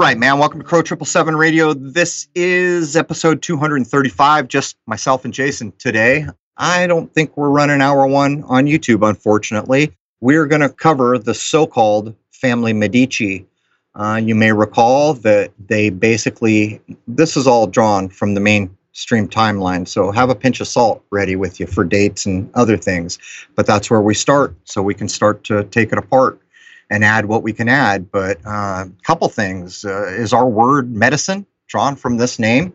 Right, man. Welcome to Crow Triple Seven Radio. This is episode 235. Just myself and Jason today. I don't think we're running hour one on YouTube, unfortunately. We're going to cover the so-called family Medici. Uh, you may recall that they basically, this is all drawn from the mainstream timeline. So have a pinch of salt ready with you for dates and other things. But that's where we start, so we can start to take it apart and add what we can add. But a uh, couple things: uh, is our word medicine drawn from this name?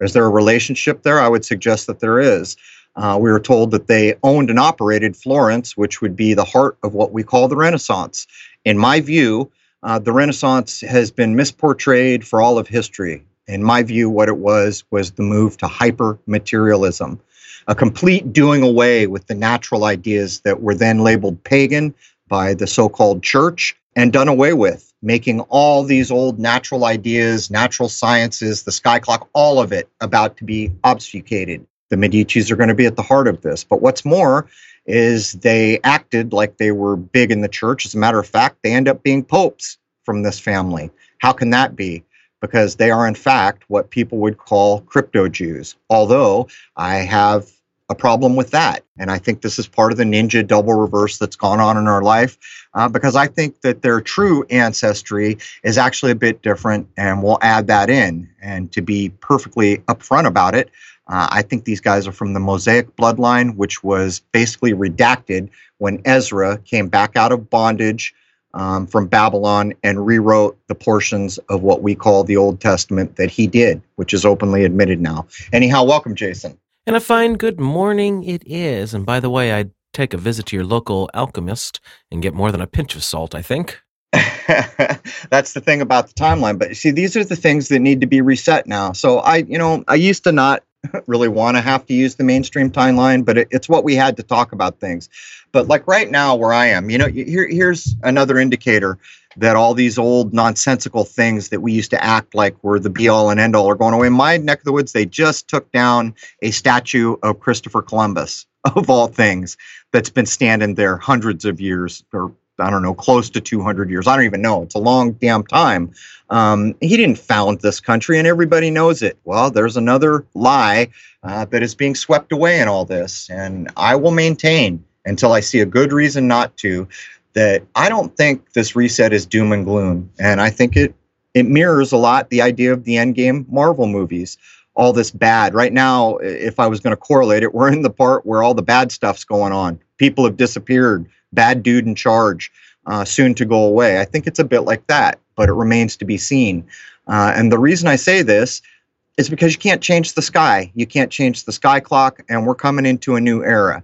Is there a relationship there? I would suggest that there is. Uh, we were told that they owned and operated Florence, which would be the heart of what we call the Renaissance. In my view, uh, the Renaissance has been misportrayed for all of history. In my view, what it was was the move to hyper materialism, a complete doing away with the natural ideas that were then labeled pagan, by the so called church and done away with, making all these old natural ideas, natural sciences, the sky clock, all of it about to be obfuscated. The Medicis are going to be at the heart of this. But what's more is they acted like they were big in the church. As a matter of fact, they end up being popes from this family. How can that be? Because they are, in fact, what people would call crypto Jews. Although I have a problem with that. And I think this is part of the ninja double reverse that's gone on in our life uh, because I think that their true ancestry is actually a bit different, and we'll add that in. And to be perfectly upfront about it, uh, I think these guys are from the Mosaic bloodline, which was basically redacted when Ezra came back out of bondage. Um, from Babylon and rewrote the portions of what we call the Old Testament that he did, which is openly admitted now. Anyhow, welcome, Jason. And a fine good morning it is. And by the way, I'd take a visit to your local alchemist and get more than a pinch of salt, I think. That's the thing about the timeline. But see, these are the things that need to be reset now. So I, you know, I used to not really want to have to use the mainstream timeline, but it, it's what we had to talk about things. But like right now, where I am, you know, here, here's another indicator that all these old nonsensical things that we used to act like were the be all and end all are going away. In my neck of the woods, they just took down a statue of Christopher Columbus, of all things, that's been standing there hundreds of years or I don't know, close to 200 years. I don't even know. It's a long damn time. Um, he didn't found this country, and everybody knows it. Well, there's another lie uh, that is being swept away in all this. And I will maintain until I see a good reason not to that I don't think this reset is doom and gloom, and I think it it mirrors a lot the idea of the Endgame Marvel movies. All this bad right now. If I was going to correlate it, we're in the part where all the bad stuff's going on. People have disappeared. Bad dude in charge, uh, soon to go away. I think it's a bit like that, but it remains to be seen. Uh, and the reason I say this is because you can't change the sky. You can't change the sky clock, and we're coming into a new era.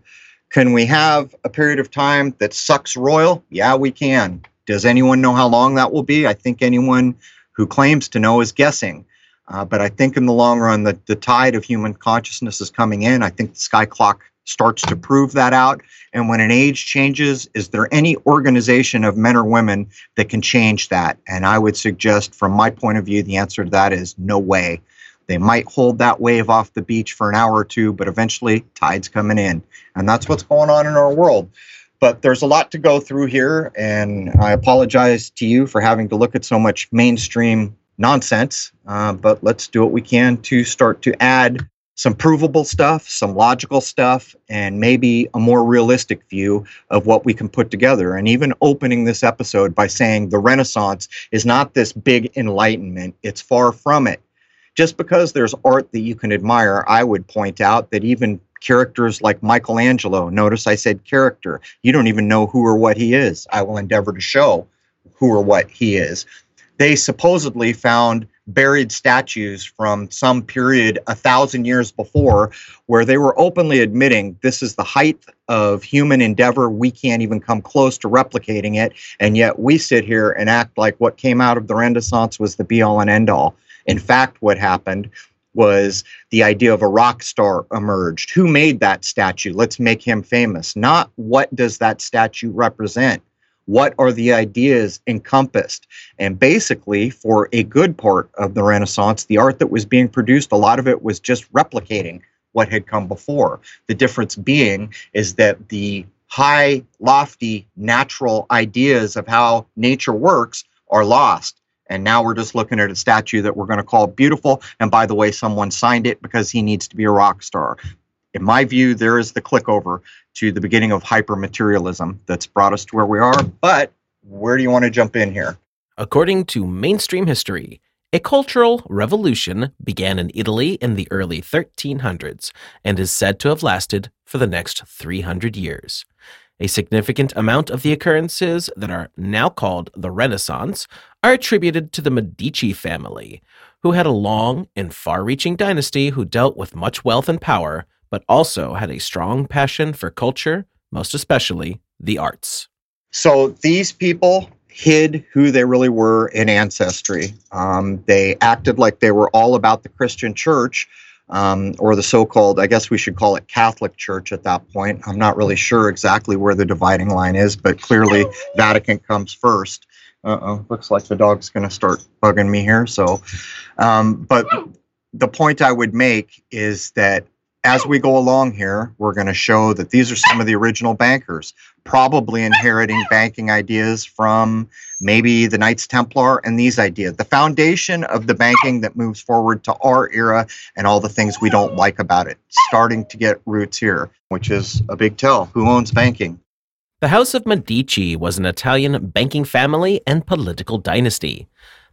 Can we have a period of time that sucks royal? Yeah, we can. Does anyone know how long that will be? I think anyone who claims to know is guessing. Uh, but I think in the long run, the, the tide of human consciousness is coming in. I think the sky clock starts to prove that out. And when an age changes, is there any organization of men or women that can change that? And I would suggest, from my point of view, the answer to that is no way. They might hold that wave off the beach for an hour or two, but eventually tide's coming in. And that's what's going on in our world. But there's a lot to go through here, and I apologize to you for having to look at so much mainstream nonsense. Uh, but let's do what we can to start to add some provable stuff, some logical stuff, and maybe a more realistic view of what we can put together. And even opening this episode by saying the Renaissance is not this big enlightenment, it's far from it just because there's art that you can admire, I would point out that even characters like Michelangelo, notice I said character, you don't even know who or what he is. I will endeavor to show who or what he is. They supposedly found buried statues from some period a thousand years before where they were openly admitting this is the height of human endeavor. We can't even come close to replicating it. And yet we sit here and act like what came out of the Renaissance was the be all and end all. In fact, what happened was the idea of a rock star emerged. Who made that statue? Let's make him famous. Not what does that statue represent? What are the ideas encompassed? And basically, for a good part of the Renaissance, the art that was being produced, a lot of it was just replicating what had come before. The difference being is that the high, lofty, natural ideas of how nature works are lost And now we're just looking at a statue that we're going to call beautiful. And by the way, someone signed it because he needs to be a rock star. In my view, there is the click over to the beginning of hypermaterialism that's brought us to where we are. But where do you want to jump in here? According to mainstream history, a cultural revolution began in Italy in the early 1300s and is said to have lasted for the next 300 years. A significant amount of the occurrences that are now called the Renaissance are attributed to the Medici family, who had a long and far reaching dynasty who dealt with much wealth and power, but also had a strong passion for culture, most especially the arts. So these people hid who they really were in ancestry. Um, they acted like they were all about the Christian church. Um, or the so-called, I guess we should call it Catholic Church at that point. I'm not really sure exactly where the dividing line is, but clearly Vatican comes first. Uh-oh, looks like the dog's going to start bugging me here. So, um, but the point I would make is that as we go along here, we're going to show that these are some of the original bankers, probably inheriting banking ideas from maybe the Knights Templar and these ideas. The foundation of the banking that moves forward to our era and all the things we don't like about it, starting to get roots here, which is a big tell. Who owns banking? The House of Medici was an Italian banking family and political dynasty.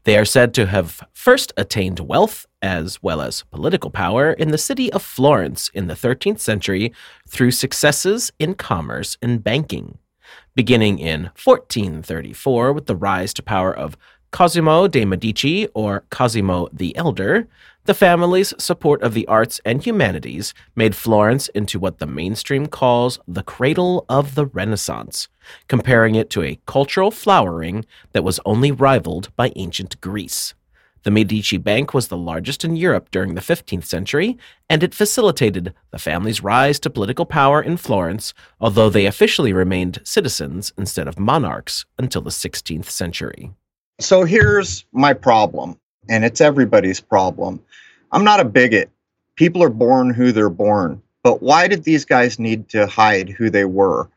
They are said to have first attained wealth as well as political power in the city of Florence in the 13th century through successes in commerce and banking. Beginning in 1434 with the rise to power of Cosimo de' Medici, or Cosimo the Elder, the family's support of the arts and humanities made Florence into what the mainstream calls the cradle of the Renaissance, comparing it to a cultural flowering that was only rivaled by ancient Greece. The Medici Bank was the largest in Europe during the 15th century, and it facilitated the family's rise to political power in Florence, although they officially remained citizens instead of monarchs until the 16th century. So here's my problem, and it's everybody's problem. I'm not a bigot. People are born who they're born. But why did these guys need to hide who they were?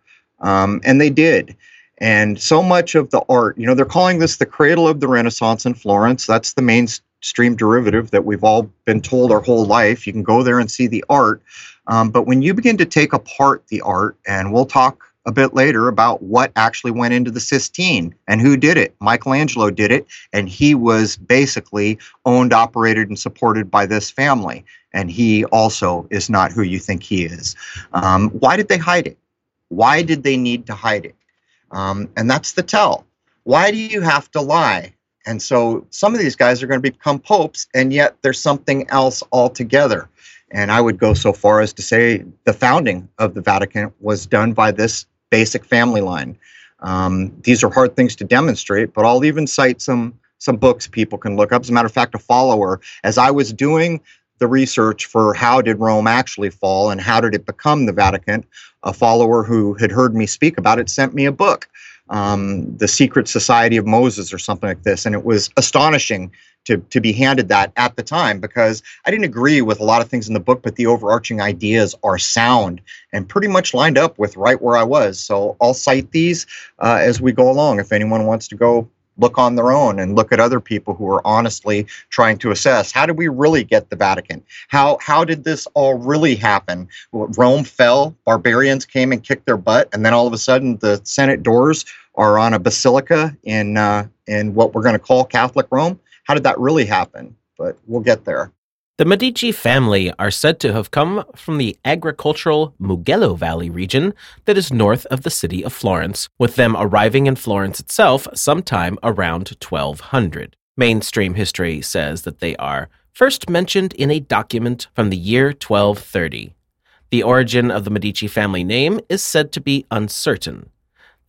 Um, and they did. And so much of the art, you know, they're calling this the cradle of the Renaissance in Florence. That's the mainstream derivative that we've all been told our whole life. You can go there and see the art. Um, but when you begin to take apart the art, and we'll talk a bit later about what actually went into the Sistine and who did it. Michelangelo did it, and he was basically owned, operated, and supported by this family. And he also is not who you think he is. Um, why did they hide it? Why did they need to hide it? Um, and that's the tell. Why do you have to lie? And so some of these guys are going to become popes, and yet there's something else altogether. And I would go so far as to say the founding of the Vatican was done by this basic family line. Um, these are hard things to demonstrate, but I'll even cite some some books people can look up. As a matter of fact, a follower, as I was doing the research for how did Rome actually fall and how did it become the Vatican, a follower who had heard me speak about it sent me a book, um, The Secret Society of Moses or something like this. And it was astonishing to, to be handed that at the time because I didn't agree with a lot of things in the book, but the overarching ideas are sound and pretty much lined up with right where I was. So I'll cite these uh, as we go along if anyone wants to go look on their own and look at other people who are honestly trying to assess how did we really get the Vatican? How how did this all really happen? Rome fell, barbarians came and kicked their butt, and then all of a sudden the Senate doors are on a basilica in uh, in what we're going to call Catholic Rome how did that really happen? But we'll get there. The Medici family are said to have come from the agricultural Mugello Valley region that is north of the city of Florence, with them arriving in Florence itself sometime around 1200. Mainstream history says that they are first mentioned in a document from the year 1230. The origin of the Medici family name is said to be uncertain.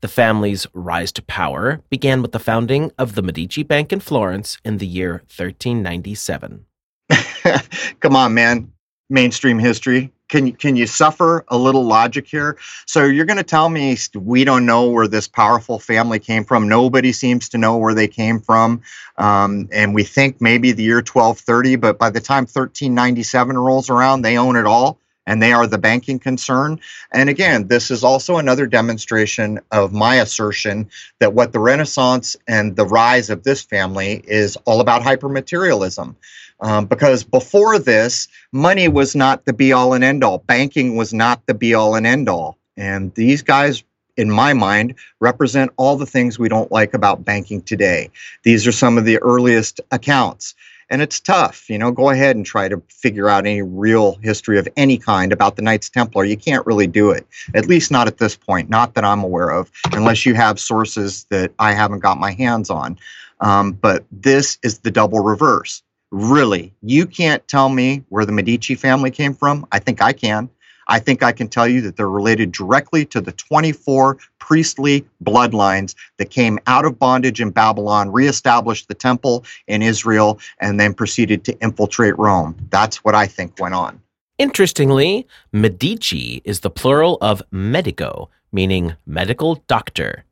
The family's rise to power began with the founding of the Medici Bank in Florence in the year 1397. Come on, man. Mainstream history. Can can you suffer a little logic here? So you're going to tell me we don't know where this powerful family came from. Nobody seems to know where they came from, um, and we think maybe the year 1230. But by the time 1397 rolls around, they own it all and they are the banking concern. And again, this is also another demonstration of my assertion that what the Renaissance and the rise of this family is all about hypermaterialism. Um, because before this, money was not the be all and end all. Banking was not the be all and end all. And these guys, in my mind, represent all the things we don't like about banking today. These are some of the earliest accounts and it's tough. You know, go ahead and try to figure out any real history of any kind about the Knights Templar. You can't really do it, at least not at this point, not that I'm aware of, unless you have sources that I haven't got my hands on. Um, but this is the double reverse. Really, you can't tell me where the Medici family came from. I think I can. I think I can tell you that they're related directly to the 24 priestly bloodlines that came out of bondage in Babylon, reestablished the temple in Israel, and then proceeded to infiltrate Rome. That's what I think went on. Interestingly, Medici is the plural of medico, meaning medical doctor.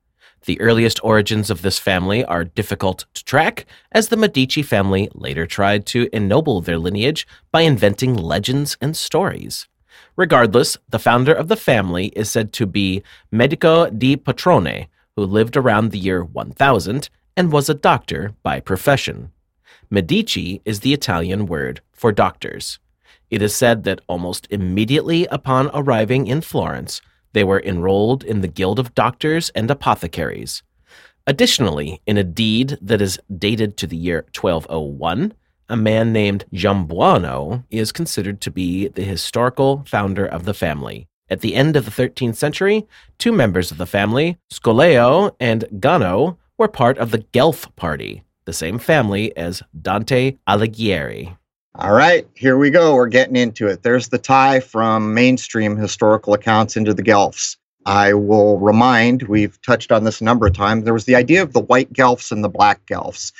The earliest origins of this family are difficult to track, as the Medici family later tried to ennoble their lineage by inventing legends and stories. Regardless, the founder of the family is said to be Medico di Patrone, who lived around the year 1000 and was a doctor by profession. Medici is the Italian word for doctors. It is said that almost immediately upon arriving in Florence, they were enrolled in the Guild of Doctors and Apothecaries. Additionally, in a deed that is dated to the year 1201, a man named Giambuono is considered to be the historical founder of the family. At the end of the 13th century, two members of the family, Scoleo and Gano, were part of the Guelph party, the same family as Dante Alighieri. All right, here we go. We're getting into it. There's the tie from mainstream historical accounts into the Guelphs. I will remind, we've touched on this a number of times, there was the idea of the white Guelphs and the black Guelphs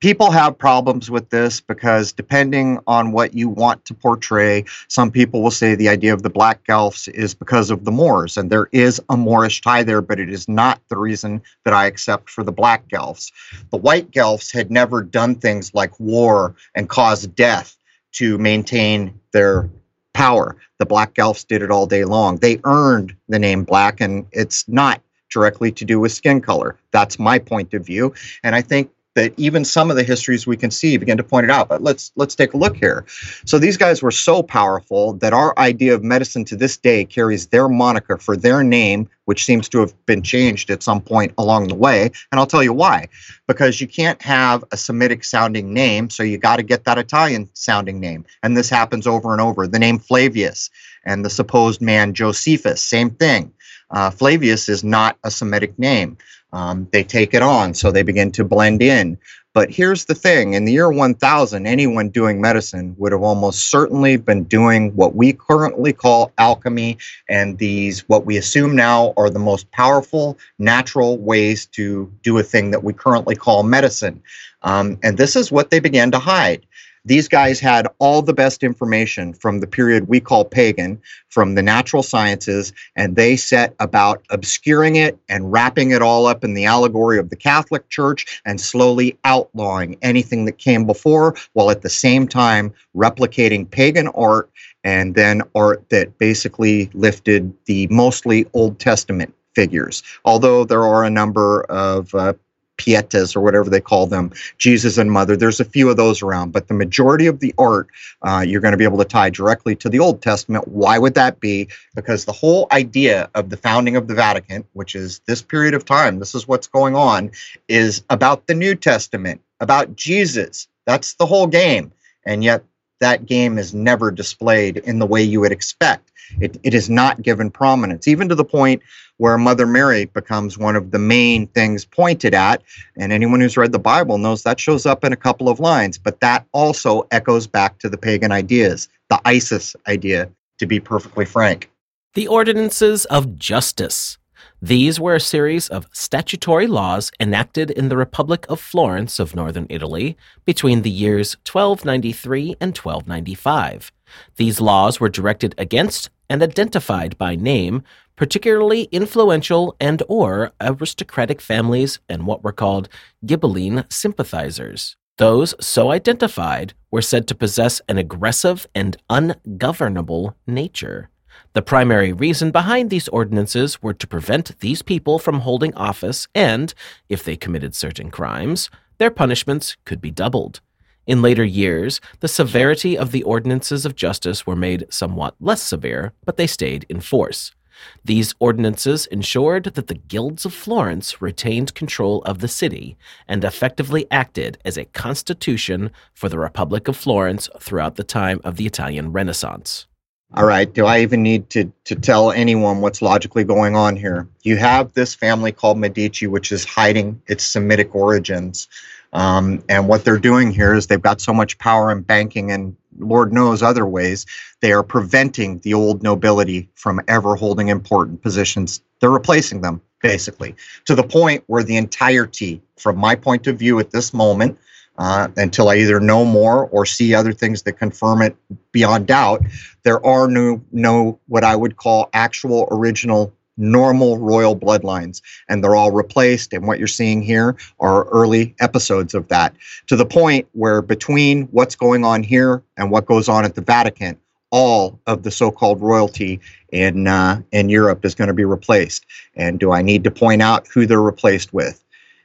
people have problems with this because depending on what you want to portray, some people will say the idea of the black Guelphs is because of the Moors, and there is a Moorish tie there, but it is not the reason that I accept for the black Guelphs. The white Guelphs had never done things like war and cause death to maintain their power. The black Guelphs did it all day long. They earned the name black, and it's not directly to do with skin color. That's my point of view. And I think that even some of the histories we can see begin to point it out. But let's let's take a look here. So these guys were so powerful that our idea of medicine to this day carries their moniker for their name, which seems to have been changed at some point along the way. And I'll tell you why. Because you can't have a Semitic sounding name, so you got to get that Italian sounding name. And this happens over and over. The name Flavius and the supposed man Josephus, same thing. Uh, Flavius is not a Semitic name. Um, they take it on, so they begin to blend in. But here's the thing in the year 1000, anyone doing medicine would have almost certainly been doing what we currently call alchemy and these, what we assume now, are the most powerful natural ways to do a thing that we currently call medicine. Um, and this is what they began to hide. These guys had all the best information from the period we call pagan, from the natural sciences, and they set about obscuring it and wrapping it all up in the allegory of the Catholic Church and slowly outlawing anything that came before, while at the same time replicating pagan art and then art that basically lifted the mostly Old Testament figures. Although there are a number of uh, pietas or whatever they call them, Jesus and Mother. There's a few of those around, but the majority of the art uh, you're going to be able to tie directly to the Old Testament. Why would that be? Because the whole idea of the founding of the Vatican, which is this period of time, this is what's going on, is about the New Testament, about Jesus. That's the whole game. And yet, that game is never displayed in the way you would expect. It, it is not given prominence, even to the point where Mother Mary becomes one of the main things pointed at. And anyone who's read the Bible knows that shows up in a couple of lines, but that also echoes back to the pagan ideas, the Isis idea, to be perfectly frank. The ordinances of justice. These were a series of statutory laws enacted in the Republic of Florence of northern Italy between the years 1293 and 1295. These laws were directed against and identified by name particularly influential and or aristocratic families and what were called Ghibelline sympathizers. Those so identified were said to possess an aggressive and ungovernable nature. The primary reason behind these ordinances were to prevent these people from holding office, and, if they committed certain crimes, their punishments could be doubled. In later years, the severity of the ordinances of justice were made somewhat less severe, but they stayed in force. These ordinances ensured that the guilds of Florence retained control of the city and effectively acted as a constitution for the Republic of Florence throughout the time of the Italian Renaissance. All right. Do I even need to, to tell anyone what's logically going on here? You have this family called Medici, which is hiding its Semitic origins. Um, and what they're doing here is they've got so much power in banking and Lord knows other ways, they are preventing the old nobility from ever holding important positions. They're replacing them, basically, to the point where the entirety, from my point of view at this moment, uh, until I either know more or see other things that confirm it beyond doubt, there are no, no what I would call actual original normal royal bloodlines, and they're all replaced. And what you're seeing here are early episodes of that to the point where between what's going on here and what goes on at the Vatican, all of the so-called royalty in uh, in Europe is going to be replaced. And do I need to point out who they're replaced with?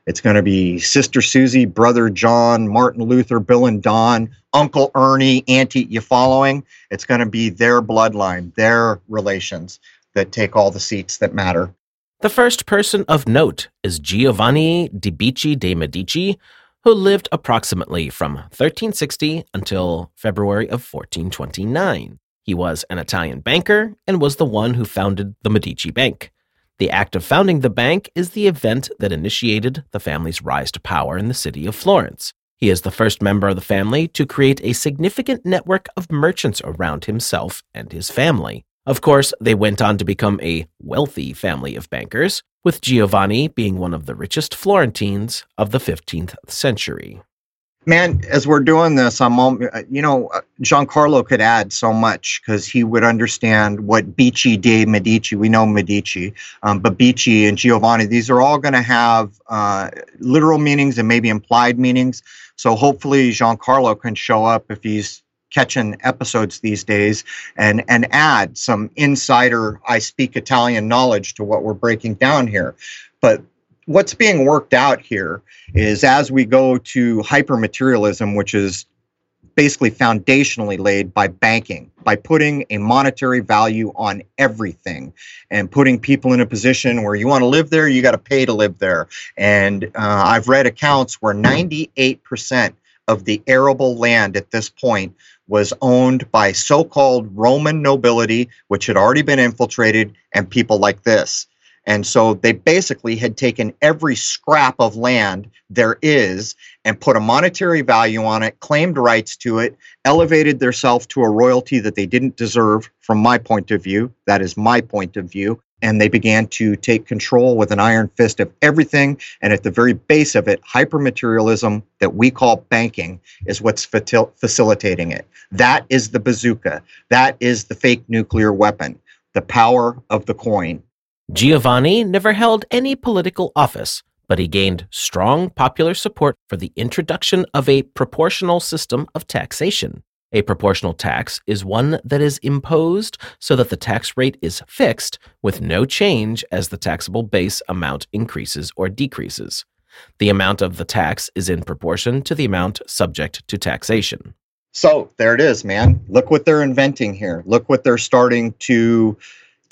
It's going to be Sister Susie, Brother John, Martin Luther, Bill and Don, Uncle Ernie, Auntie. You following? It's going to be their bloodline, their relations that take all the seats that matter. The first person of note is Giovanni di Bicci de' Medici, who lived approximately from 1360 until February of 1429. He was an Italian banker and was the one who founded the Medici Bank. The act of founding the bank is the event that initiated the family's rise to power in the city of Florence. He is the first member of the family to create a significant network of merchants around himself and his family. Of course, they went on to become a wealthy family of bankers, with Giovanni being one of the richest Florentines of the 15th century man as we're doing this i'm you know uh, giancarlo could add so much because he would understand what Bicci de medici we know medici um, but Bicci and giovanni these are all going to have uh, literal meanings and maybe implied meanings. So hopefully giancarlo can show up if he's catching episodes these days and and add some insider i speak italian knowledge to what we're breaking down here. But what's being worked out here is as we go to hypermaterialism, which is basically foundationally laid by banking, by putting a monetary value on everything and putting people in a position where you want to live there, you got to pay to live there. And uh, I've read accounts where 98% of the arable land at this point was owned by so called Roman nobility, which had already been infiltrated, and people like this. And so they basically had taken every scrap of land there is and put a monetary value on it, claimed rights to it, elevated themselves to a royalty that they didn't deserve from my point of view. That is my point of view. And they began to take control with an iron fist of everything. And at the very base of it, hypermaterialism that we call banking is what's facilitating it. That is the bazooka. That is the fake nuclear weapon, the power of the coin. Giovanni never held any political office, but he gained strong popular support for the introduction of a proportional system of taxation. A proportional tax is one that is imposed so that the tax rate is fixed with no change as the taxable base amount increases or decreases. The amount of the tax is in proportion to the amount subject to taxation. So there it is, man. Look what they're inventing here. Look what they're starting to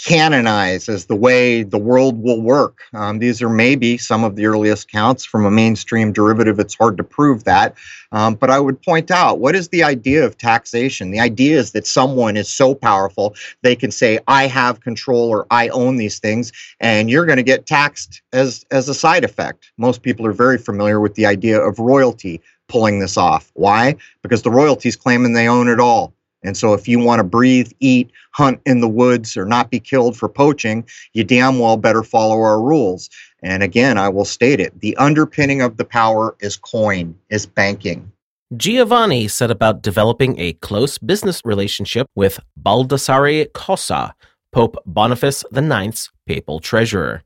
canonize as the way the world will work. Um, these are maybe some of the earliest counts from a mainstream derivative. It's hard to prove that. Um, but I would point out what is the idea of taxation? The idea is that someone is so powerful they can say, I have control or I own these things, and you're going to get taxed as, as a side effect. Most people are very familiar with the idea of royalty pulling this off. Why? Because the royalties claiming they own it all. And so, if you want to breathe, eat, hunt in the woods, or not be killed for poaching, you damn well better follow our rules. And again, I will state it the underpinning of the power is coin, is banking. Giovanni set about developing a close business relationship with Baldassare Cossa, Pope Boniface IX's papal treasurer.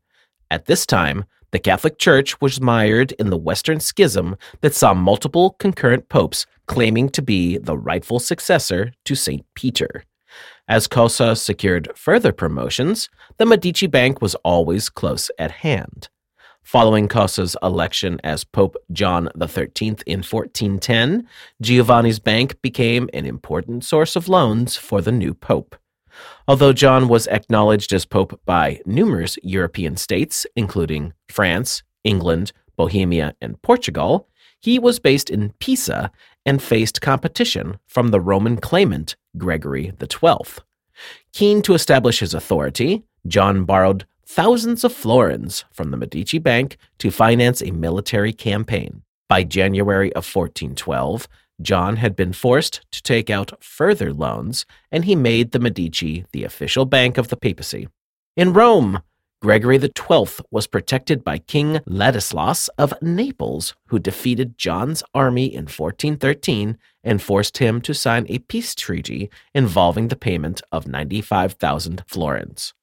At this time, The Catholic Church was mired in the Western Schism that saw multiple concurrent popes claiming to be the rightful successor to St. Peter. As Cossa secured further promotions, the Medici Bank was always close at hand. Following Cossa's election as Pope John XIII in 1410, Giovanni's bank became an important source of loans for the new pope. Although John was acknowledged as pope by numerous European states, including France, England, Bohemia, and Portugal, he was based in Pisa and faced competition from the Roman claimant Gregory XII. Keen to establish his authority, John borrowed thousands of florins from the Medici Bank to finance a military campaign. By January of 1412, John had been forced to take out further loans, and he made the Medici the official bank of the papacy. In Rome, Gregory XII was protected by King Ladislaus of Naples, who defeated John's army in 1413 and forced him to sign a peace treaty involving the payment of 95,000 florins.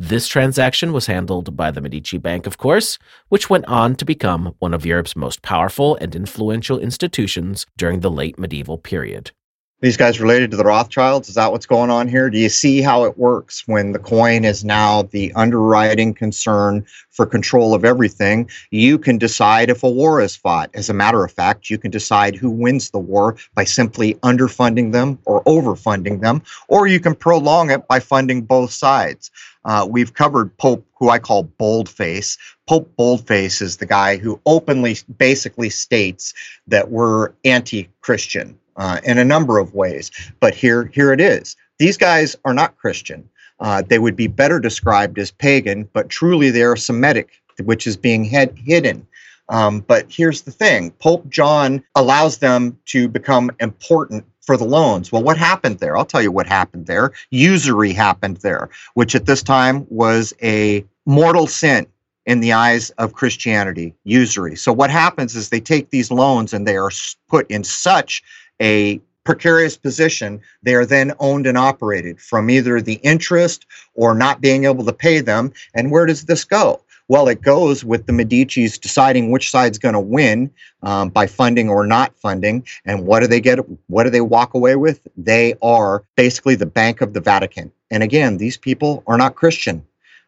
This transaction was handled by the Medici Bank, of course, which went on to become one of Europe's most powerful and influential institutions during the late medieval period these guys related to the Rothschilds? Is that what's going on here? Do you see how it works when the coin is now the underwriting concern for control of everything? You can decide if a war is fought. As a matter of fact, you can decide who wins the war by simply underfunding them or overfunding them, or you can prolong it by funding both sides. Uh, we've covered Pope, who I call Boldface. Pope Boldface is the guy who openly basically states that we're anti Christian uh, in a number of ways. But here, here it is. These guys are not Christian. Uh, they would be better described as pagan, but truly they are Semitic, which is being head, hidden. Um, but here's the thing Pope John allows them to become important for the loans. Well, what happened there? I'll tell you what happened there. Usury happened there, which at this time was a mortal sin in the eyes of Christianity, usury. So what happens is they take these loans and they are put in such a precarious position, they are then owned and operated from either the interest or not being able to pay them. And where does this go? Well, it goes with the Medici's deciding which side's going to win um, by funding or not funding. And what do they get? What do they walk away with? They are basically the Bank of the Vatican. And again, these people are not Christian.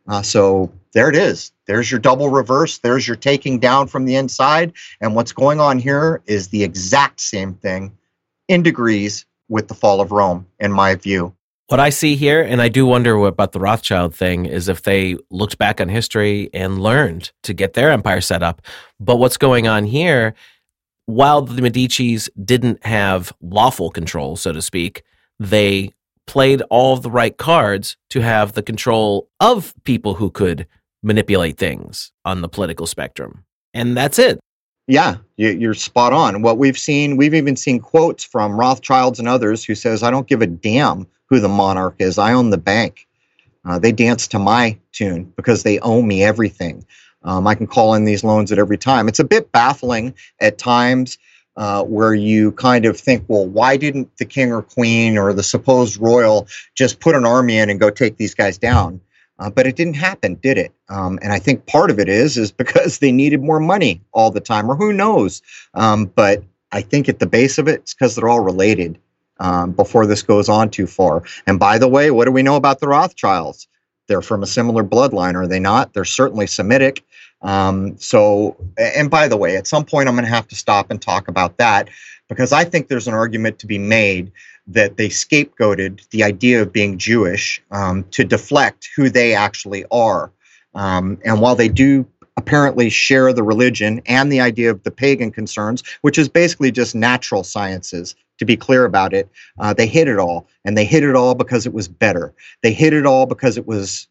Uh, so there it is. There's your double reverse. There's your taking down from the inside. And what's going on here is the exact same thing in degrees with the fall of Rome, in my view. What I see here, and I do wonder about the Rothschild thing, is if they looked back on history and learned to get their empire set up. But what's going on here, while the Medicis didn't have lawful control, so to speak, they played all the right cards to have the control of people who could manipulate things on the political spectrum. And that's it. Yeah, you're spot on. What we've seen, we've even seen quotes from Rothschilds and others who says, "I don't give a damn who the monarch is. I own the bank. Uh, they dance to my tune because they owe me everything. Um, I can call in these loans at every time." It's a bit baffling at times. Uh, where you kind of think, well, why didn't the king or queen or the supposed royal just put an army in and go take these guys down? Uh, but it didn't happen, did it? Um, and I think part of it is is because they needed more money all the time, or who knows? Um, but I think at the base of it, it's because they're all related. Um, before this goes on too far. And by the way, what do we know about the Rothschilds? They're from a similar bloodline, are they not? They're certainly Semitic. Um, so, and by the way, at some point I'm going to have to stop and talk about that because I think there's an argument to be made that they scapegoated the idea of being Jewish um, to deflect who they actually are. Um, and while they do apparently share the religion and the idea of the pagan concerns, which is basically just natural sciences, to be clear about it, uh, they hid it all. And they hid it all because it was better. They hid it all because it was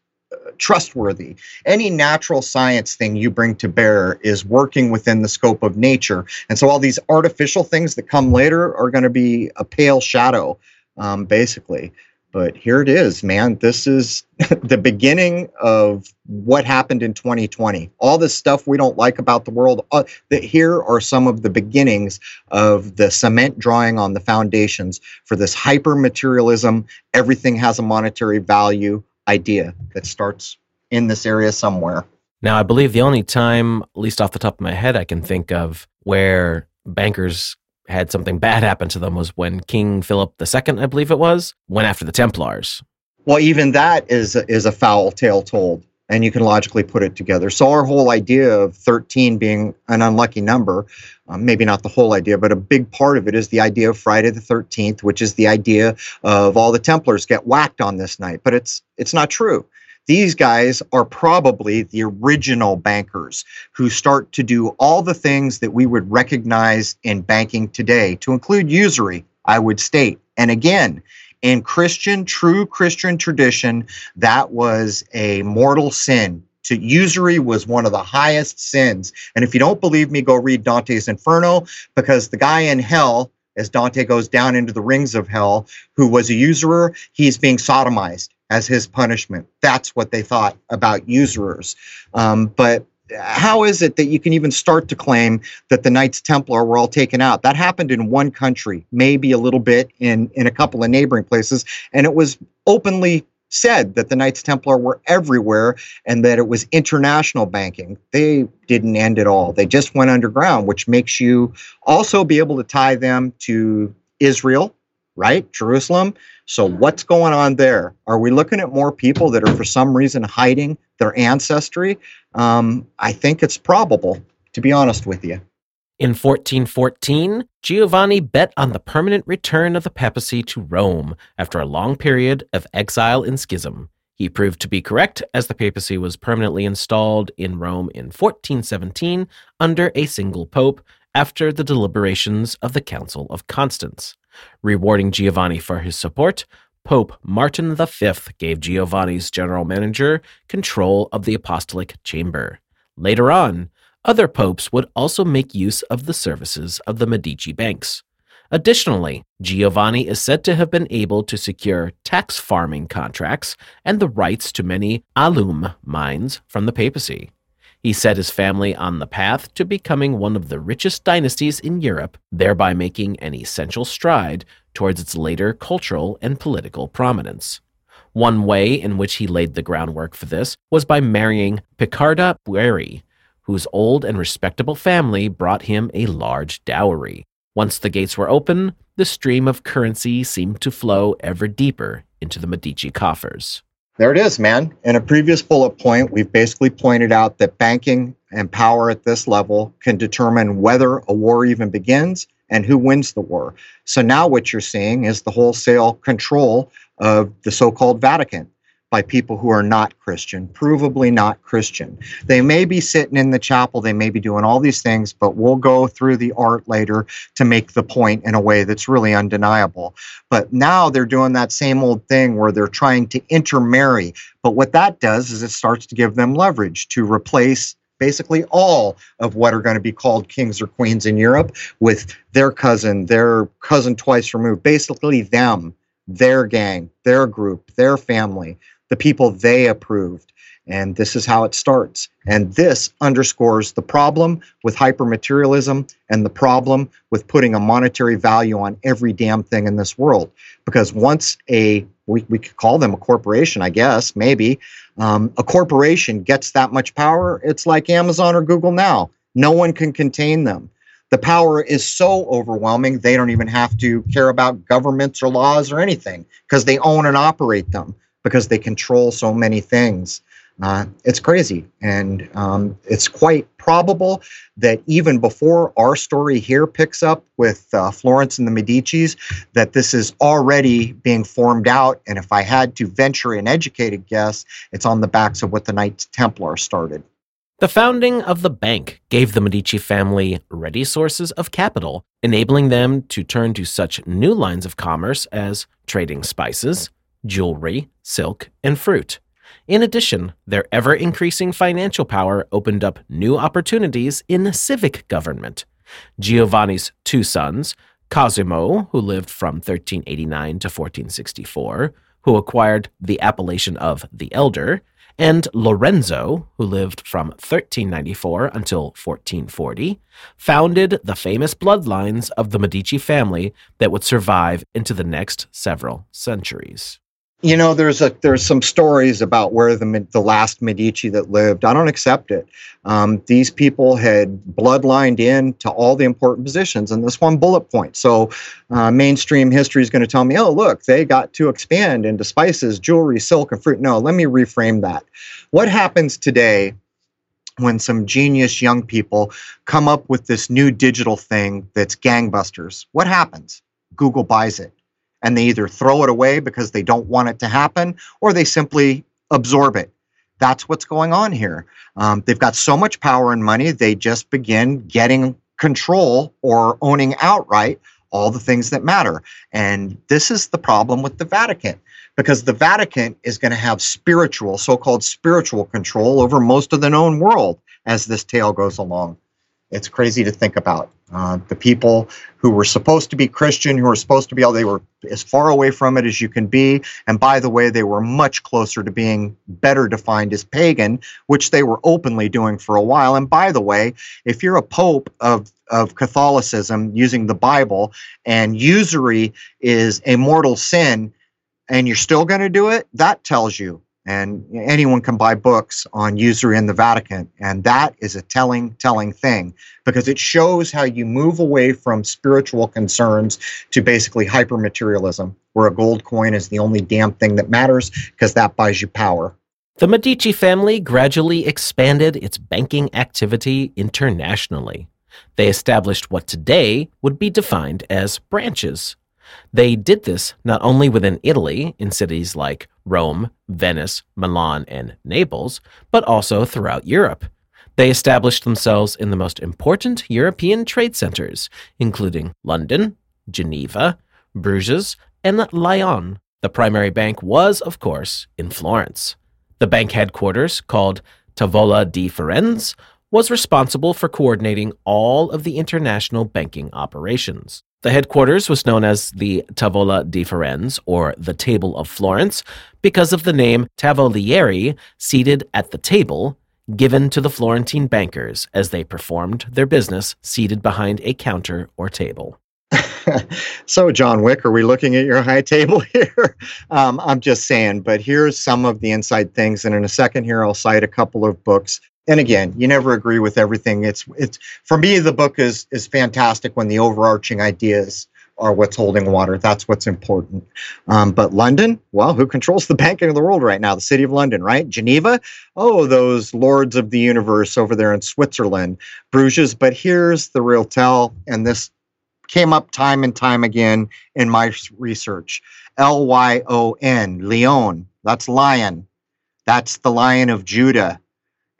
trustworthy. Any natural science thing you bring to bear is working within the scope of nature. And so all these artificial things that come later are going to be a pale shadow, um, basically. But here it is, man. This is the beginning of what happened in 2020. All this stuff we don't like about the world. Uh, that here are some of the beginnings of the cement drawing on the foundations for this hyper materialism. Everything has a monetary value idea that starts in this area somewhere. Now, I believe the only time, at least off the top of my head, I can think of where bankers had something bad happen to them was when King Philip II, I believe it was, went after the Templars. Well, even that is is a foul tale told, and you can logically put it together. So our whole idea of 13 being an unlucky number, um, maybe not the whole idea, but a big part of it is the idea of Friday the 13th, which is the idea of all the Templars get whacked on this night. But it's it's not true. These guys are probably the original bankers who start to do all the things that we would recognize in banking today, to include usury, I would state. And again, in Christian, true Christian tradition, that was a mortal sin. To usury was one of the highest sins. And if you don't believe me, go read Dante's Inferno, because the guy in hell, as Dante goes down into the rings of hell, who was a usurer, he's being sodomized as his punishment. That's what they thought about usurers. Um, but how is it that you can even start to claim that the Knights Templar were all taken out? That happened in one country, maybe a little bit in, in a couple of neighboring places, and it was openly said that the Knights Templar were everywhere and that it was international banking. They didn't end at all. They just went underground, which makes you also be able to tie them to Israel, right? Jerusalem. So, what's going on there? Are we looking at more people that are for some reason hiding their ancestry? Um, I think it's probable, to be honest with you. In 1414, Giovanni bet on the permanent return of the papacy to Rome after a long period of exile and schism. He proved to be correct, as the papacy was permanently installed in Rome in 1417 under a single pope after the deliberations of the Council of Constance. Rewarding Giovanni for his support, Pope Martin V gave Giovanni's general manager control of the apostolic chamber. Later on, other popes would also make use of the services of the Medici banks. Additionally, Giovanni is said to have been able to secure tax farming contracts and the rights to many alum mines from the papacy. He set his family on the path to becoming one of the richest dynasties in Europe, thereby making an essential stride towards its later cultural and political prominence. One way in which he laid the groundwork for this was by marrying Picarda Bueri, whose old and respectable family brought him a large dowry. Once the gates were open, the stream of currency seemed to flow ever deeper into the Medici coffers. There it is, man. In a previous bullet point, we've basically pointed out that banking and power at this level can determine whether a war even begins and who wins the war. So now what you're seeing is the wholesale control of the so called Vatican by people who are not Christian, provably not Christian. They may be sitting in the chapel, they may be doing all these things, but we'll go through the art later to make the point in a way that's really undeniable. But now they're doing that same old thing where they're trying to intermarry. But what that does is it starts to give them leverage to replace basically all of what are going to be called kings or queens in Europe with their cousin, their cousin twice removed, basically them, their gang, their group, their family the people they approved. And this is how it starts. And this underscores the problem with hypermaterialism and the problem with putting a monetary value on every damn thing in this world. Because once a, we, we could call them a corporation, I guess, maybe, um, a corporation gets that much power, it's like Amazon or Google now. No one can contain them. The power is so overwhelming, they don't even have to care about governments or laws or anything because they own and operate them because they control so many things. Uh, it's crazy. And um, it's quite probable that even before our story here picks up with uh, Florence and the Medicis, that this is already being formed out. And if I had to venture an educated guess, it's on the backs of what the Knights Templar started. The founding of the bank gave the Medici family ready sources of capital, enabling them to turn to such new lines of commerce as trading spices, jewelry, silk, and fruit. In addition, their ever increasing financial power opened up new opportunities in civic government. Giovanni's two sons, Cosimo, who lived from 1389 to 1464, who acquired the appellation of the Elder, and Lorenzo, who lived from 1394 until 1440, founded the famous bloodlines of the Medici family that would survive into the next several centuries. You know, there's a there's some stories about where the the last Medici that lived. I don't accept it. Um, these people had bloodlined in to all the important positions and this one bullet point. So, uh, mainstream history is going to tell me, oh, look, they got to expand into spices, jewelry, silk, and fruit. No, let me reframe that. What happens today when some genius young people come up with this new digital thing that's gangbusters? What happens? Google buys it and they either throw it away because they don't want it to happen or they simply absorb it. That's what's going on here. Um, they've got so much power and money, they just begin getting control or owning outright all the things that matter. And this is the problem with the Vatican because the Vatican is going to have spiritual, so called spiritual control over most of the known world as this tale goes along. It's crazy to think about. Uh, the people who were supposed to be Christian, who were supposed to be, all, they were as far away from it as you can be. And by the way, they were much closer to being better defined as pagan, which they were openly doing for a while. And by the way, if you're a pope of of Catholicism using the Bible and usury is a mortal sin and you're still going to do it, that tells you and anyone can buy books on usury in the Vatican. And that is a telling, telling thing because it shows how you move away from spiritual concerns to basically hyper materialism, where a gold coin is the only damn thing that matters because that buys you power. The Medici family gradually expanded its banking activity internationally. They established what today would be defined as branches they did this not only within Italy in cities like Rome, Venice, Milan, and Naples, but also throughout Europe. They established themselves in the most important European trade centers, including London, Geneva, Bruges, and Lyon. The primary bank was, of course, in Florence. The bank headquarters, called Tavola di Firenze, was responsible for coordinating all of the international banking operations. The headquarters was known as the Tavola di Firenze, or the Table of Florence, because of the name Tavolieri, seated at the table, given to the Florentine bankers as they performed their business seated behind a counter or table. so, John Wick, are we looking at your high table here? Um, I'm just saying, but here's some of the inside things. And in a second here, I'll cite a couple of books and again, you never agree with everything. It's it's for me the book is is fantastic when the overarching ideas are what's holding water. That's what's important. Um, but London, well, who controls the banking of the world right now? The city of London, right? Geneva, oh, those lords of the universe over there in Switzerland, Bruges. But here's the real tell, and this came up time and time again in my research. L Y O N, Lyon. That's lion. That's the lion of Judah.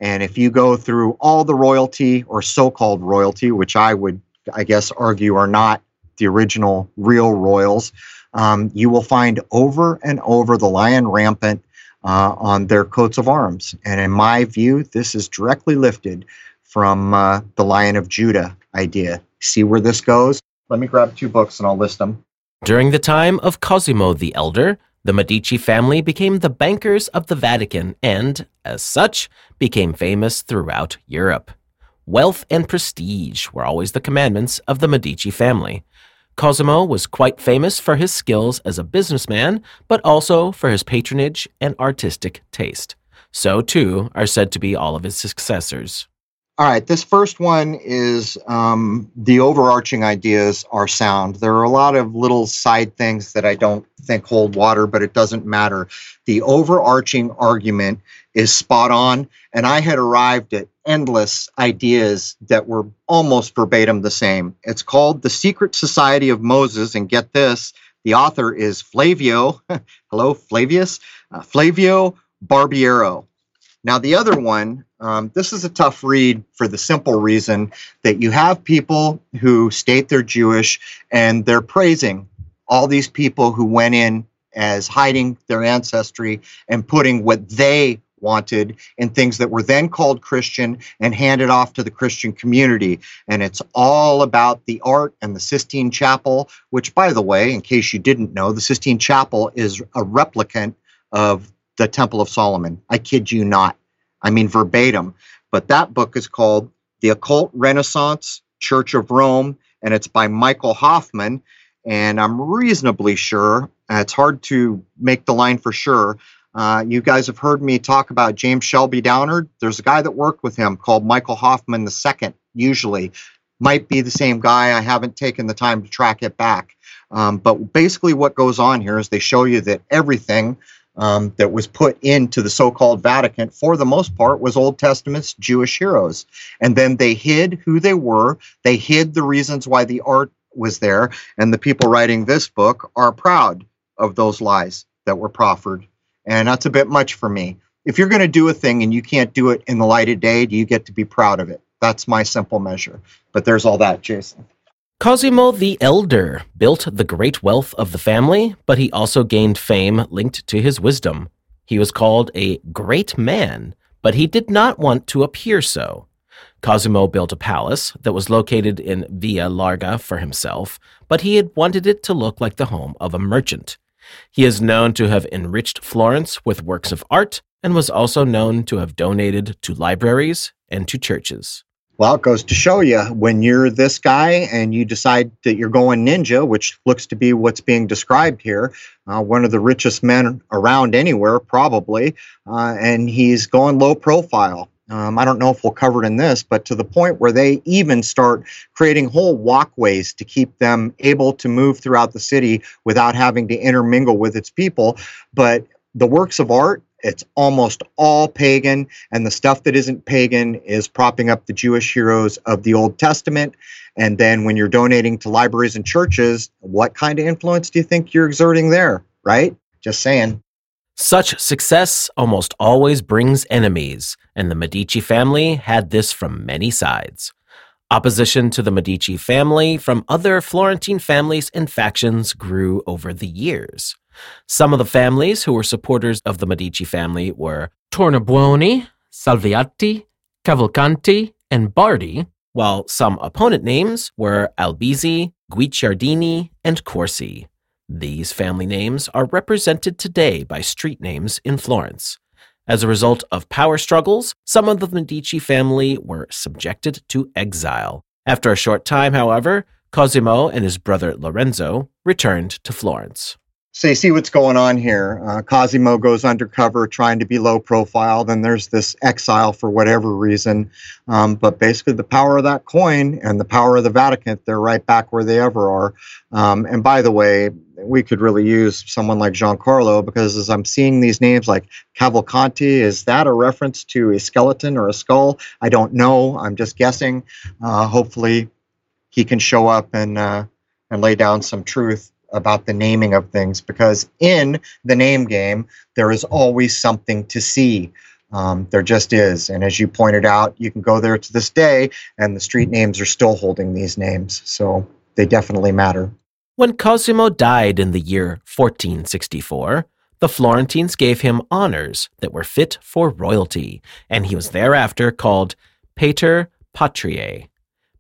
And if you go through all the royalty or so called royalty, which I would, I guess, argue are not the original real royals, um, you will find over and over the lion rampant uh, on their coats of arms. And in my view, this is directly lifted from uh, the Lion of Judah idea. See where this goes? Let me grab two books and I'll list them. During the time of Cosimo the Elder, the Medici family became the bankers of the Vatican and, as such, became famous throughout Europe. Wealth and prestige were always the commandments of the Medici family. Cosimo was quite famous for his skills as a businessman, but also for his patronage and artistic taste. So, too, are said to be all of his successors. All right, this first one is um, the overarching ideas are sound. There are a lot of little side things that I don't think hold water, but it doesn't matter. The overarching argument is spot on, and I had arrived at endless ideas that were almost verbatim the same. It's called The Secret Society of Moses, and get this the author is Flavio, hello, Flavius, uh, Flavio Barbiero. Now, the other one, um, this is a tough read for the simple reason that you have people who state they're Jewish and they're praising all these people who went in as hiding their ancestry and putting what they wanted in things that were then called Christian and handed off to the Christian community. And it's all about the art and the Sistine Chapel, which, by the way, in case you didn't know, the Sistine Chapel is a replicant of the Temple of Solomon. I kid you not. I mean verbatim. But that book is called The Occult Renaissance Church of Rome, and it's by Michael Hoffman. And I'm reasonably sure Uh, it's hard to make the line for sure. Uh, you guys have heard me talk about James Shelby Downard. There's a guy that worked with him called Michael Hoffman II, usually. Might be the same guy. I haven't taken the time to track it back. Um, but basically, what goes on here is they show you that everything um, that was put into the so called Vatican, for the most part, was Old Testament's Jewish heroes. And then they hid who they were, they hid the reasons why the art was there. And the people writing this book are proud of those lies that were proffered. And that's a bit much for me. If you're going to do a thing and you can't do it in the light of day, do you get to be proud of it? That's my simple measure. But there's all that, Jason. Cosimo the Elder built the great wealth of the family, but he also gained fame linked to his wisdom. He was called a great man, but he did not want to appear so. Cosimo built a palace that was located in Via Larga for himself, but he had wanted it to look like the home of a merchant. He is known to have enriched Florence with works of art and was also known to have donated to libraries and to churches. Well, it goes to show you when you're this guy and you decide that you're going ninja, which looks to be what's being described here, uh, one of the richest men around anywhere, probably, uh, and he's going low profile. Um, I don't know if we'll cover it in this, but to the point where they even start creating whole walkways to keep them able to move throughout the city without having to intermingle with its people. But the works of art it's almost all pagan, and the stuff that isn't pagan is propping up the Jewish heroes of the Old Testament. And then when you're donating to libraries and churches, what kind of influence do you think you're exerting there? Right? Just saying. Such success almost always brings enemies, and the Medici family had this from many sides. Opposition to the Medici family from other Florentine families and factions grew over the years. Some of the families who were supporters of the Medici family were Tornabuoni, Salviati, Cavalcanti, and Bardi, while some opponent names were Albizzi, Guicciardini, and Corsi. These family names are represented today by street names in Florence. As a result of power struggles, some of the Medici family were subjected to exile. After a short time, however, Cosimo and his brother Lorenzo returned to Florence. So you see what's going on here. Uh, Cosimo goes undercover trying to be low profile. Then there's this exile for whatever reason. Um, but basically, the power of that coin and the power of the Vatican, they're right back where they ever are. Um, and by the way, we could really use someone like Giancarlo because as I'm seeing these names like Cavalcanti, is that a reference to a skeleton or a skull? I don't know. I'm just guessing. Uh, hopefully, he can show up and uh, and lay down some truth about the naming of things because in the name game, there is always something to see. Um, there just is. And as you pointed out, you can go there to this day, and the street names are still holding these names. So they definitely matter. When Cosimo died in the year 1464, the Florentines gave him honors that were fit for royalty, and he was thereafter called Pater Patriae.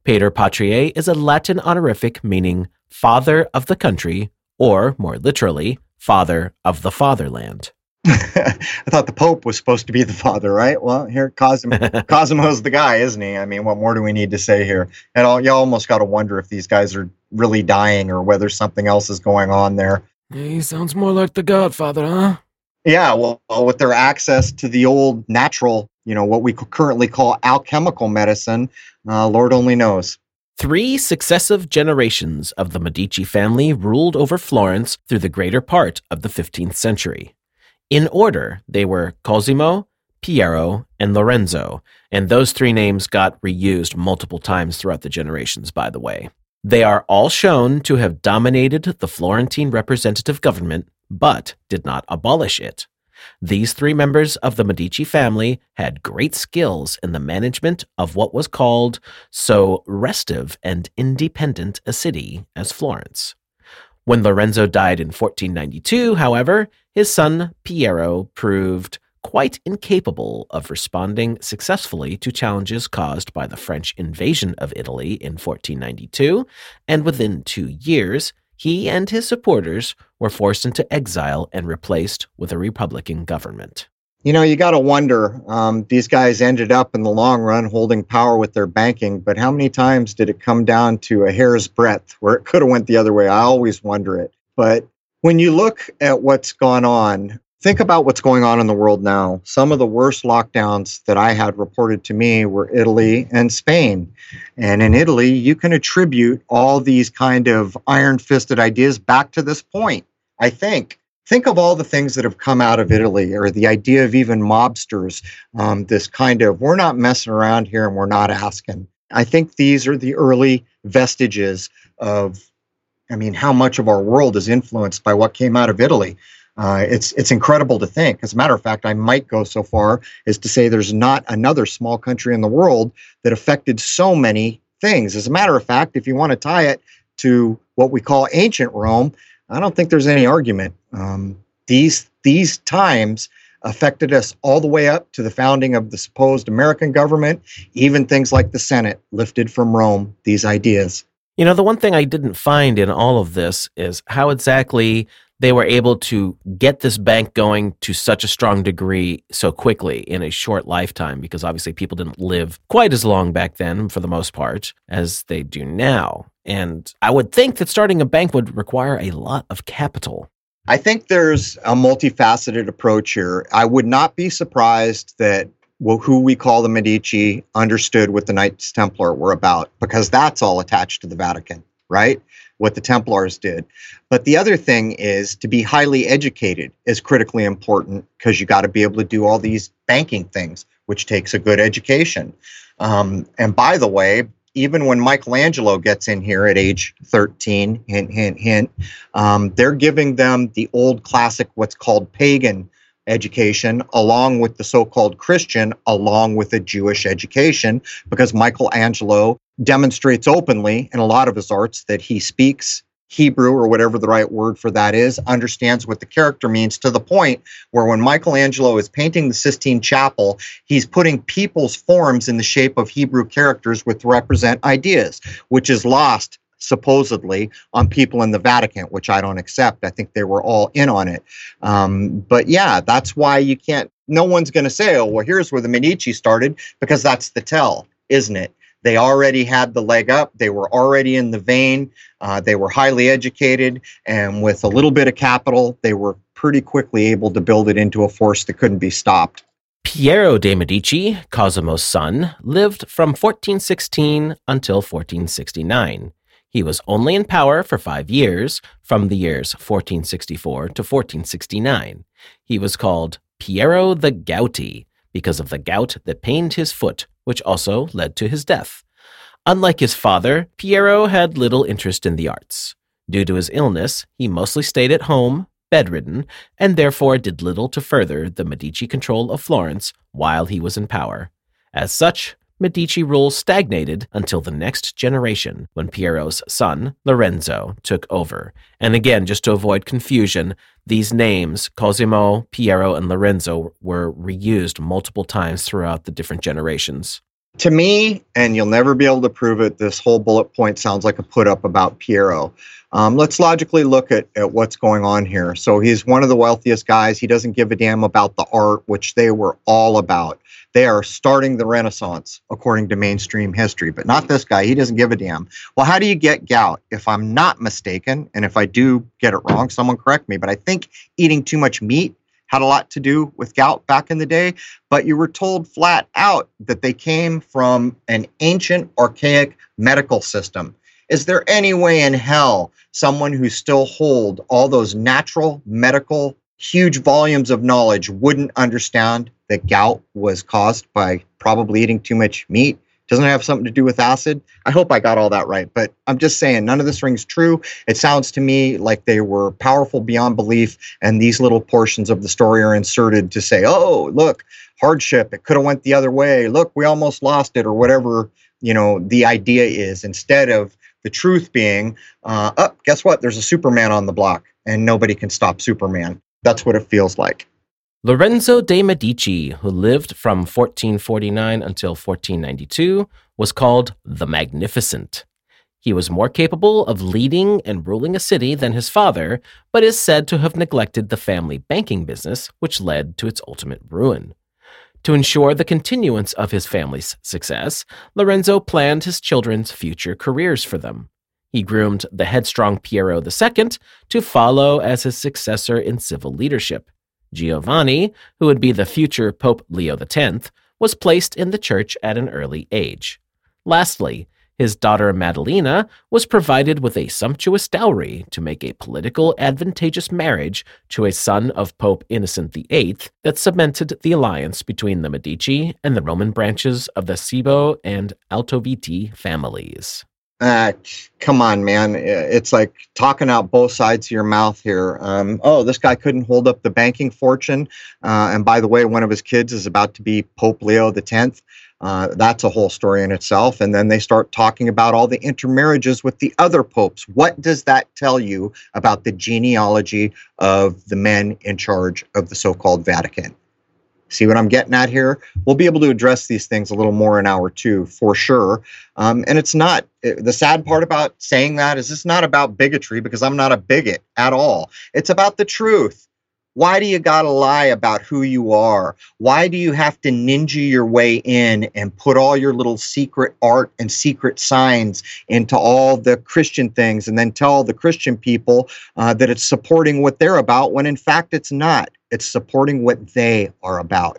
Pater Patriae is a Latin honorific meaning father of the country, or more literally, father of the fatherland. I thought the Pope was supposed to be the father, right? Well, here Cosimo, Cosimo's the guy, isn't he? I mean, what more do we need to say here? And all, you almost got to wonder if these guys are really dying or whether something else is going on there. He sounds more like the Godfather, huh? Yeah, well, with their access to the old natural, you know, what we currently call alchemical medicine, uh, Lord only knows. Three successive generations of the Medici family ruled over Florence through the greater part of the 15th century. In order, they were Cosimo, Piero, and Lorenzo, and those three names got reused multiple times throughout the generations, by the way. They are all shown to have dominated the Florentine representative government, but did not abolish it. These three members of the Medici family had great skills in the management of what was called so restive and independent a city as Florence. When Lorenzo died in 1492, however, his son Piero proved quite incapable of responding successfully to challenges caused by the French invasion of Italy in 1492, and within two years, he and his supporters were forced into exile and replaced with a Republican government. You know, you got to wonder. Um, these guys ended up in the long run holding power with their banking, but how many times did it come down to a hair's breadth where it could have went the other way? I always wonder it. But When you look at what's gone on, think about what's going on in the world now. Some of the worst lockdowns that I had reported to me were Italy and Spain. And in Italy, you can attribute all these kind of iron fisted ideas back to this point, I think. Think of all the things that have come out of Italy, or the idea of even mobsters, um, this kind of we're not messing around here and we're not asking. I think these are the early vestiges of, I mean, how much of our world is influenced by what came out of Italy. Uh, it's it's incredible to think. As a matter of fact, I might go so far as to say there's not another small country in the world that affected so many things. As a matter of fact, if you want to tie it to what we call ancient Rome, I don't think there's any argument. Um, these these times affected us all the way up to the founding of the supposed American government. Even things like the Senate lifted from Rome these ideas. You know, the one thing I didn't find in all of this is how exactly they were able to get this bank going to such a strong degree so quickly in a short lifetime because obviously people didn't live quite as long back then for the most part as they do now. And I would think that starting a bank would require a lot of capital. I think there's a multifaceted approach here. I would not be surprised that well, who we call the Medici understood what the Knights Templar were about because that's all attached to the Vatican, right? what the Templars did. But the other thing is to be highly educated is critically important because you got to be able to do all these banking things, which takes a good education. Um, and by the way, even when Michelangelo gets in here at age 13, hint, hint, hint, um, they're giving them the old classic, what's called pagan education, along with the so called Christian, along with a Jewish education, because Michelangelo demonstrates openly in a lot of his arts that he speaks Hebrew or whatever the right word for that is, understands what the character means to the point where when Michelangelo is painting the Sistine Chapel, he's putting people's forms in the shape of Hebrew characters which represent ideas, which is lost supposedly on people in the Vatican, which I don't accept. I think they were all in on it. Um, but yeah, that's why you can't, no one's going to say, oh, well, here's where the Medici started, because that's the tell, isn't it? They already had the leg up. They were already in the vein. Uh, they were highly educated. And with a little bit of capital, they were pretty quickly able to build it into a force that couldn't be stopped. Piero de' Medici, Cosimo's son, lived from 1416 until 1469. He was only in power for five years, from the years 1464 to 1469. He was called Piero the Gouty because of the gout that pained his foot, which also led to his death. Unlike his father, Piero had little interest in the arts. Due to his illness, he mostly stayed at home, bedridden, and therefore did little to further the Medici control of Florence while he was in power. As such, Medici rule stagnated until the next generation when Piero's son, Lorenzo, took over. And again, just to avoid confusion, these names, Cosimo, Piero, and Lorenzo, were reused multiple times throughout the different generations. To me, and you'll never be able to prove it, this whole bullet point sounds like a put up about Piero. Um, let's logically look at, at what's going on here. So he's one of the wealthiest guys. He doesn't give a damn about the art, which they were all about. They are starting the Renaissance, according to mainstream history, but not this guy. He doesn't give a damn. Well, how do you get gout? If I'm not mistaken, and if I do get it wrong, someone correct me, but I think eating too much meat had a lot to do with gout back in the day, but you were told flat out that they came from an ancient, archaic medical system. Is there any way in hell someone who still hold all those natural medical huge volumes of knowledge wouldn't understand that gout was caused by probably eating too much meat? Doesn't it have something to do with acid? I hope I got all that right, but I'm just saying none of this rings true. It sounds to me like they were powerful beyond belief, and these little portions of the story are inserted to say, "Oh, look, hardship. It could have went the other way. Look, we almost lost it, or whatever." You know, the idea is instead of the truth being, uh, oh, guess what? There's a Superman on the block, and nobody can stop Superman. That's what it feels like. Lorenzo de' Medici, who lived from 1449 until 1492, was called the Magnificent. He was more capable of leading and ruling a city than his father, but is said to have neglected the family banking business, which led to its ultimate ruin. To ensure the continuance of his family's success, Lorenzo planned his children's future careers for them. He groomed the headstrong Piero II to follow as his successor in civil leadership. Giovanni, who would be the future Pope Leo X, was placed in the church at an early age. Lastly, his daughter Maddalena was provided with a sumptuous dowry to make a political advantageous marriage to a son of Pope Innocent VIII that cemented the alliance between the Medici and the Roman branches of the Cibo and Altoviti families. Uh, come on, man. It's like talking out both sides of your mouth here. Um, oh, this guy couldn't hold up the banking fortune. Uh, and by the way, one of his kids is about to be Pope Leo X. Uh, that's a whole story in itself. And then they start talking about all the intermarriages with the other popes. What does that tell you about the genealogy of the men in charge of the so called Vatican? See what I'm getting at here? We'll be able to address these things a little more in hour two for sure. Um, and it's not the sad part about saying that is it's not about bigotry because I'm not a bigot at all. It's about the truth. Why do you got to lie about who you are? Why do you have to ninja your way in and put all your little secret art and secret signs into all the Christian things and then tell the Christian people uh, that it's supporting what they're about when in fact it's not? It's supporting what they are about.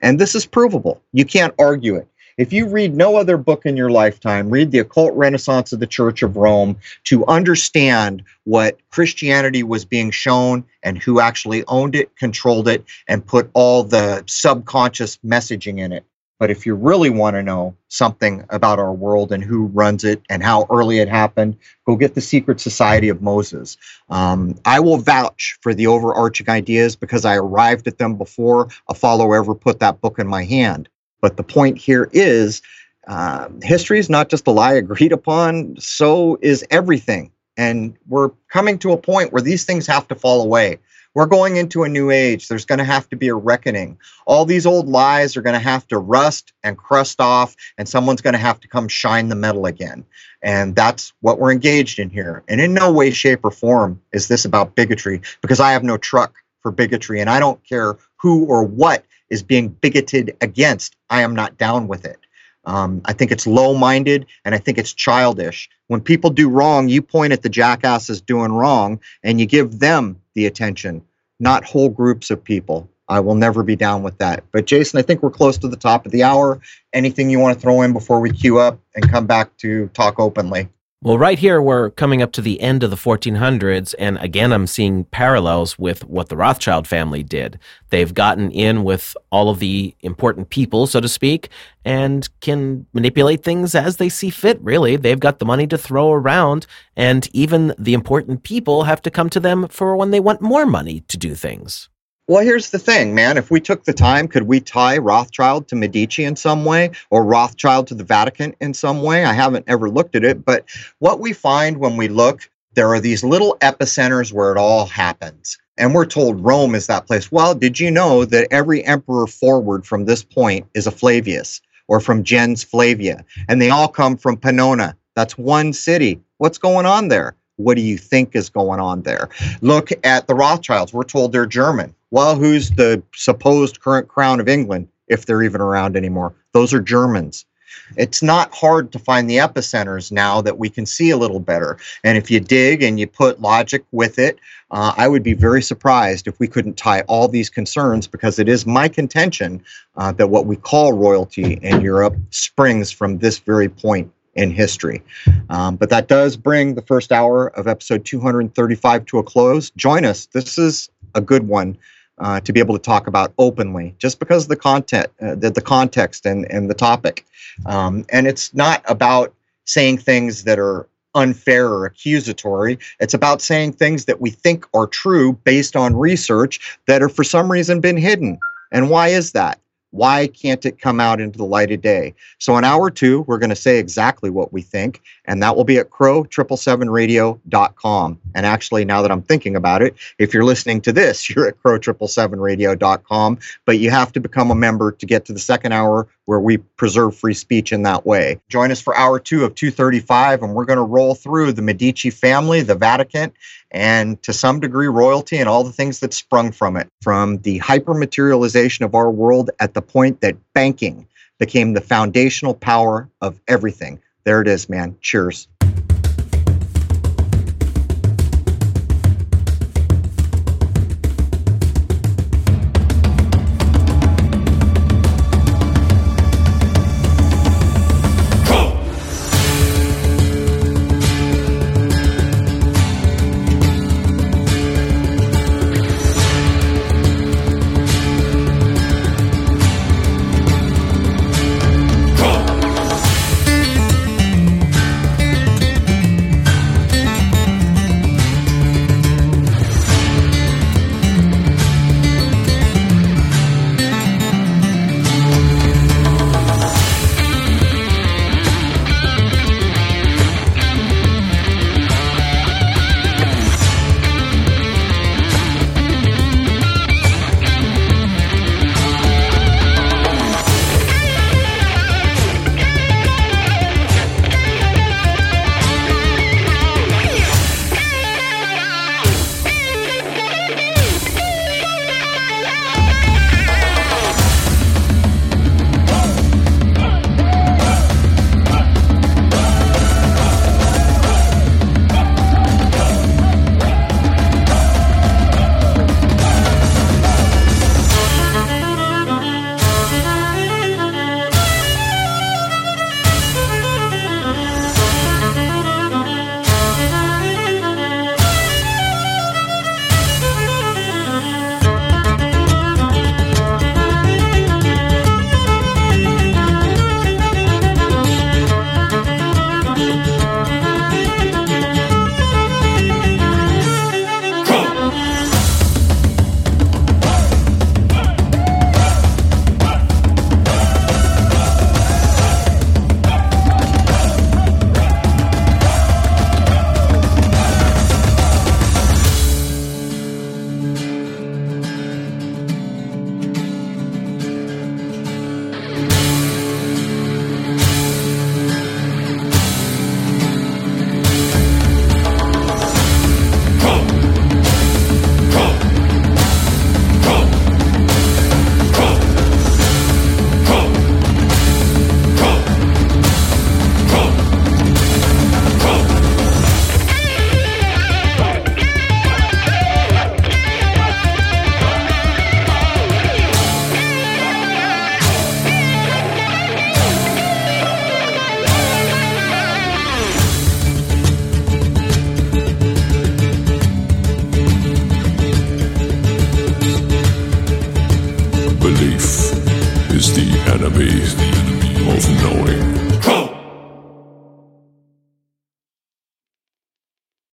And this is provable. You can't argue it. If you read no other book in your lifetime, read the occult renaissance of the Church of Rome to understand what Christianity was being shown and who actually owned it, controlled it, and put all the subconscious messaging in it. But if you really want to know something about our world and who runs it and how early it happened, go get the Secret Society of Moses. Um, I will vouch for the overarching ideas because I arrived at them before a follower ever put that book in my hand. But the point here is uh, history is not just a lie agreed upon, so is everything. And we're coming to a point where these things have to fall away. We're going into a new age. There's going to have to be a reckoning. All these old lies are going to have to rust and crust off, and someone's going to have to come shine the metal again. And that's what we're engaged in here. And in no way, shape, or form is this about bigotry, because I have no truck for bigotry, and I don't care who or what is being bigoted against. I am not down with it. Um, I think it's low minded and I think it's childish. When people do wrong, you point at the jackasses doing wrong and you give them the attention, not whole groups of people. I will never be down with that. But Jason, I think we're close to the top of the hour. Anything you want to throw in before we queue up and come back to talk openly? Well, right here, we're coming up to the end of the 1400s, and again, I'm seeing parallels with what the Rothschild family did. They've gotten in with all of the important people, so to speak, and can manipulate things as they see fit, really. They've got the money to throw around, and even the important people have to come to them for when they want more money to do things. Well, here's the thing, man. If we took the time, could we tie Rothschild to Medici in some way or Rothschild to the Vatican in some way? I haven't ever looked at it, but what we find when we look, there are these little epicenters where it all happens. And we're told Rome is that place. Well, did you know that every emperor forward from this point is a Flavius or from gens Flavia? And they all come from Pannonia. That's one city. What's going on there? What do you think is going on there? Look at the Rothschilds. We're told they're German. Well, who's the supposed current crown of England, if they're even around anymore? Those are Germans. It's not hard to find the epicenters now that we can see a little better. And if you dig and you put logic with it, uh, I would be very surprised if we couldn't tie all these concerns because it is my contention uh, that what we call royalty in Europe springs from this very point in history. Um, but that does bring the first hour of episode 235 to a close. Join us. This is a good one uh, to be able to talk about openly, just because the content, uh, the, the context, and and the topic. Um, and it's not about saying things that are unfair or accusatory. It's about saying things that we think are true based on research that are for some reason been hidden. And why is that? Why can't it come out into the light of day? So in hour two, we're going to say exactly what we think, and that will be at crow777radio.com. And actually, now that I'm thinking about it, if you're listening to this, you're at crow777radio.com, but you have to become a member to get to the second hour where we preserve free speech in that way. Join us for hour two of 235, and we're going to roll through the Medici family, the Vatican, and to some degree royalty and all the things that sprung from it, from the hypermaterialization of our world at the point that banking became the foundational power of everything. There it is, man. Cheers.